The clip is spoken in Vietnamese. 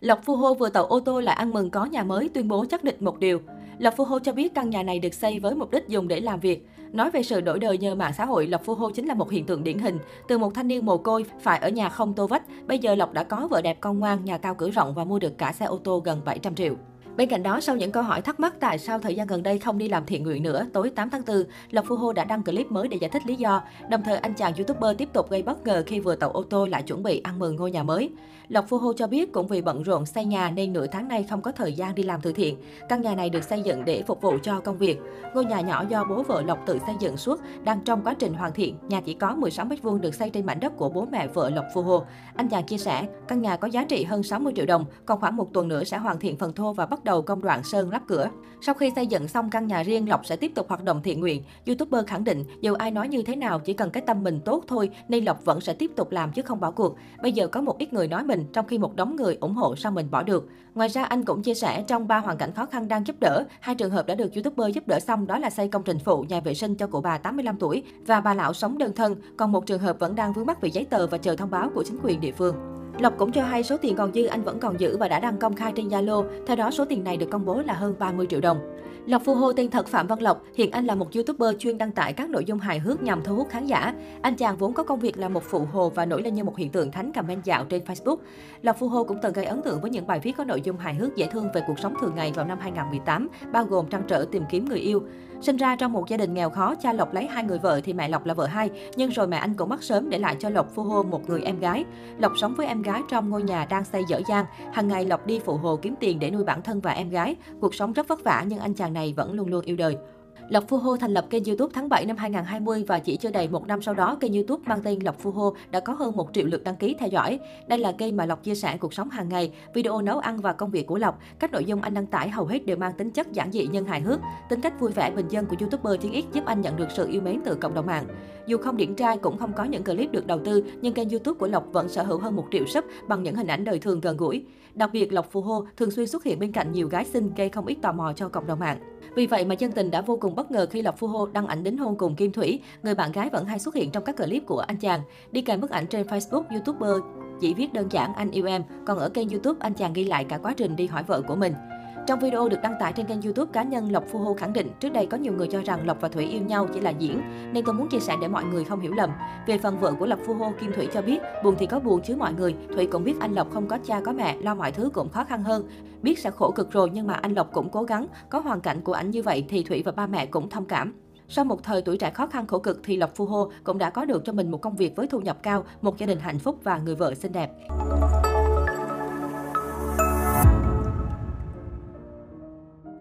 Lộc Phu Hô vừa tậu ô tô lại ăn mừng có nhà mới tuyên bố chắc định một điều. Lộc Phu Hô cho biết căn nhà này được xây với mục đích dùng để làm việc. Nói về sự đổi đời nhờ mạng xã hội, Lộc Phu Hô chính là một hiện tượng điển hình. Từ một thanh niên mồ côi, phải ở nhà không tô vách, bây giờ Lộc đã có vợ đẹp con ngoan, nhà cao cửa rộng và mua được cả xe ô tô gần 700 triệu. Bên cạnh đó, sau những câu hỏi thắc mắc tại sao thời gian gần đây không đi làm thiện nguyện nữa, tối 8 tháng 4, Lộc Phu Hô đã đăng clip mới để giải thích lý do. Đồng thời, anh chàng YouTuber tiếp tục gây bất ngờ khi vừa tàu ô tô lại chuẩn bị ăn mừng ngôi nhà mới. Lộc Phu Hô cho biết cũng vì bận rộn xây nhà nên nửa tháng nay không có thời gian đi làm từ thiện. Căn nhà này được xây dựng để phục vụ cho công việc. Ngôi nhà nhỏ do bố vợ Lộc tự xây dựng suốt, đang trong quá trình hoàn thiện. Nhà chỉ có 16 m2 được xây trên mảnh đất của bố mẹ vợ Lộc Phu Hô. Anh chàng chia sẻ, căn nhà có giá trị hơn 60 triệu đồng, còn khoảng một tuần nữa sẽ hoàn thiện phần thô và bắt đầu công đoạn sơn lắp cửa. Sau khi xây dựng xong căn nhà riêng, Lộc sẽ tiếp tục hoạt động thiện nguyện. YouTuber khẳng định, dù ai nói như thế nào, chỉ cần cái tâm mình tốt thôi, nên Lộc vẫn sẽ tiếp tục làm chứ không bỏ cuộc. Bây giờ có một ít người nói mình, trong khi một đống người ủng hộ sao mình bỏ được. Ngoài ra, anh cũng chia sẻ trong ba hoàn cảnh khó khăn đang giúp đỡ, hai trường hợp đã được YouTuber giúp đỡ xong đó là xây công trình phụ, nhà vệ sinh cho cụ bà 85 tuổi và bà lão sống đơn thân, còn một trường hợp vẫn đang vướng mắc về giấy tờ và chờ thông báo của chính quyền địa phương. Lộc cũng cho hay số tiền còn dư anh vẫn còn giữ và đã đăng công khai trên Zalo. Theo đó, số tiền này được công bố là hơn 30 triệu đồng. Lộc Phu Hô tên thật Phạm Văn Lộc, hiện anh là một YouTuber chuyên đăng tải các nội dung hài hước nhằm thu hút khán giả. Anh chàng vốn có công việc là một phụ hồ và nổi lên như một hiện tượng thánh comment dạo trên Facebook. Lộc Phu Hô cũng từng gây ấn tượng với những bài viết có nội dung hài hước dễ thương về cuộc sống thường ngày vào năm 2018, bao gồm trăn trở tìm kiếm người yêu. Sinh ra trong một gia đình nghèo khó, cha Lộc lấy hai người vợ thì mẹ Lộc là vợ hai, nhưng rồi mẹ anh cũng mất sớm để lại cho Lộc Phu Hô một người em gái. Lộc sống với em gái trong ngôi nhà đang xây dở dang. Hàng ngày Lộc đi phụ hồ kiếm tiền để nuôi bản thân và em gái. Cuộc sống rất vất vả, nhưng anh chàng này vẫn luôn luôn yêu đời. Lộc Phu Hô thành lập kênh YouTube tháng 7 năm 2020 và chỉ chưa đầy một năm sau đó, kênh YouTube mang tên Lộc Phu Hô đã có hơn 1 triệu lượt đăng ký theo dõi. Đây là kênh mà Lộc chia sẻ cuộc sống hàng ngày, video nấu ăn và công việc của Lộc. Các nội dung anh đăng tải hầu hết đều mang tính chất giản dị nhưng hài hước. Tính cách vui vẻ bình dân của YouTuber Thiên X giúp anh nhận được sự yêu mến từ cộng đồng mạng. Dù không điển trai cũng không có những clip được đầu tư, nhưng kênh YouTube của Lộc vẫn sở hữu hơn 1 triệu sub bằng những hình ảnh đời thường gần gũi. Đặc biệt, Lộc Phu Hô thường xuyên xuất hiện bên cạnh nhiều gái xinh gây không ít tò mò cho cộng đồng mạng. Vì vậy mà dân tình đã vô cùng bất ngờ khi Lộc Phu Hô đăng ảnh đính hôn cùng Kim Thủy, người bạn gái vẫn hay xuất hiện trong các clip của anh chàng. Đi kèm bức ảnh trên Facebook, YouTuber chỉ viết đơn giản anh yêu em, còn ở kênh YouTube anh chàng ghi lại cả quá trình đi hỏi vợ của mình. Trong video được đăng tải trên kênh YouTube cá nhân, Lộc Phu Hô khẳng định trước đây có nhiều người cho rằng Lộc và Thủy yêu nhau chỉ là diễn, nên tôi muốn chia sẻ để mọi người không hiểu lầm. Về phần vợ của Lộc Phu Hô, Kim Thủy cho biết, buồn thì có buồn chứ mọi người, Thủy cũng biết anh Lộc không có cha có mẹ, lo mọi thứ cũng khó khăn hơn. Biết sẽ khổ cực rồi nhưng mà anh Lộc cũng cố gắng, có hoàn cảnh của ảnh như vậy thì Thủy và ba mẹ cũng thông cảm. Sau một thời tuổi trẻ khó khăn khổ cực thì Lộc Phu Hô cũng đã có được cho mình một công việc với thu nhập cao, một gia đình hạnh phúc và người vợ xinh đẹp.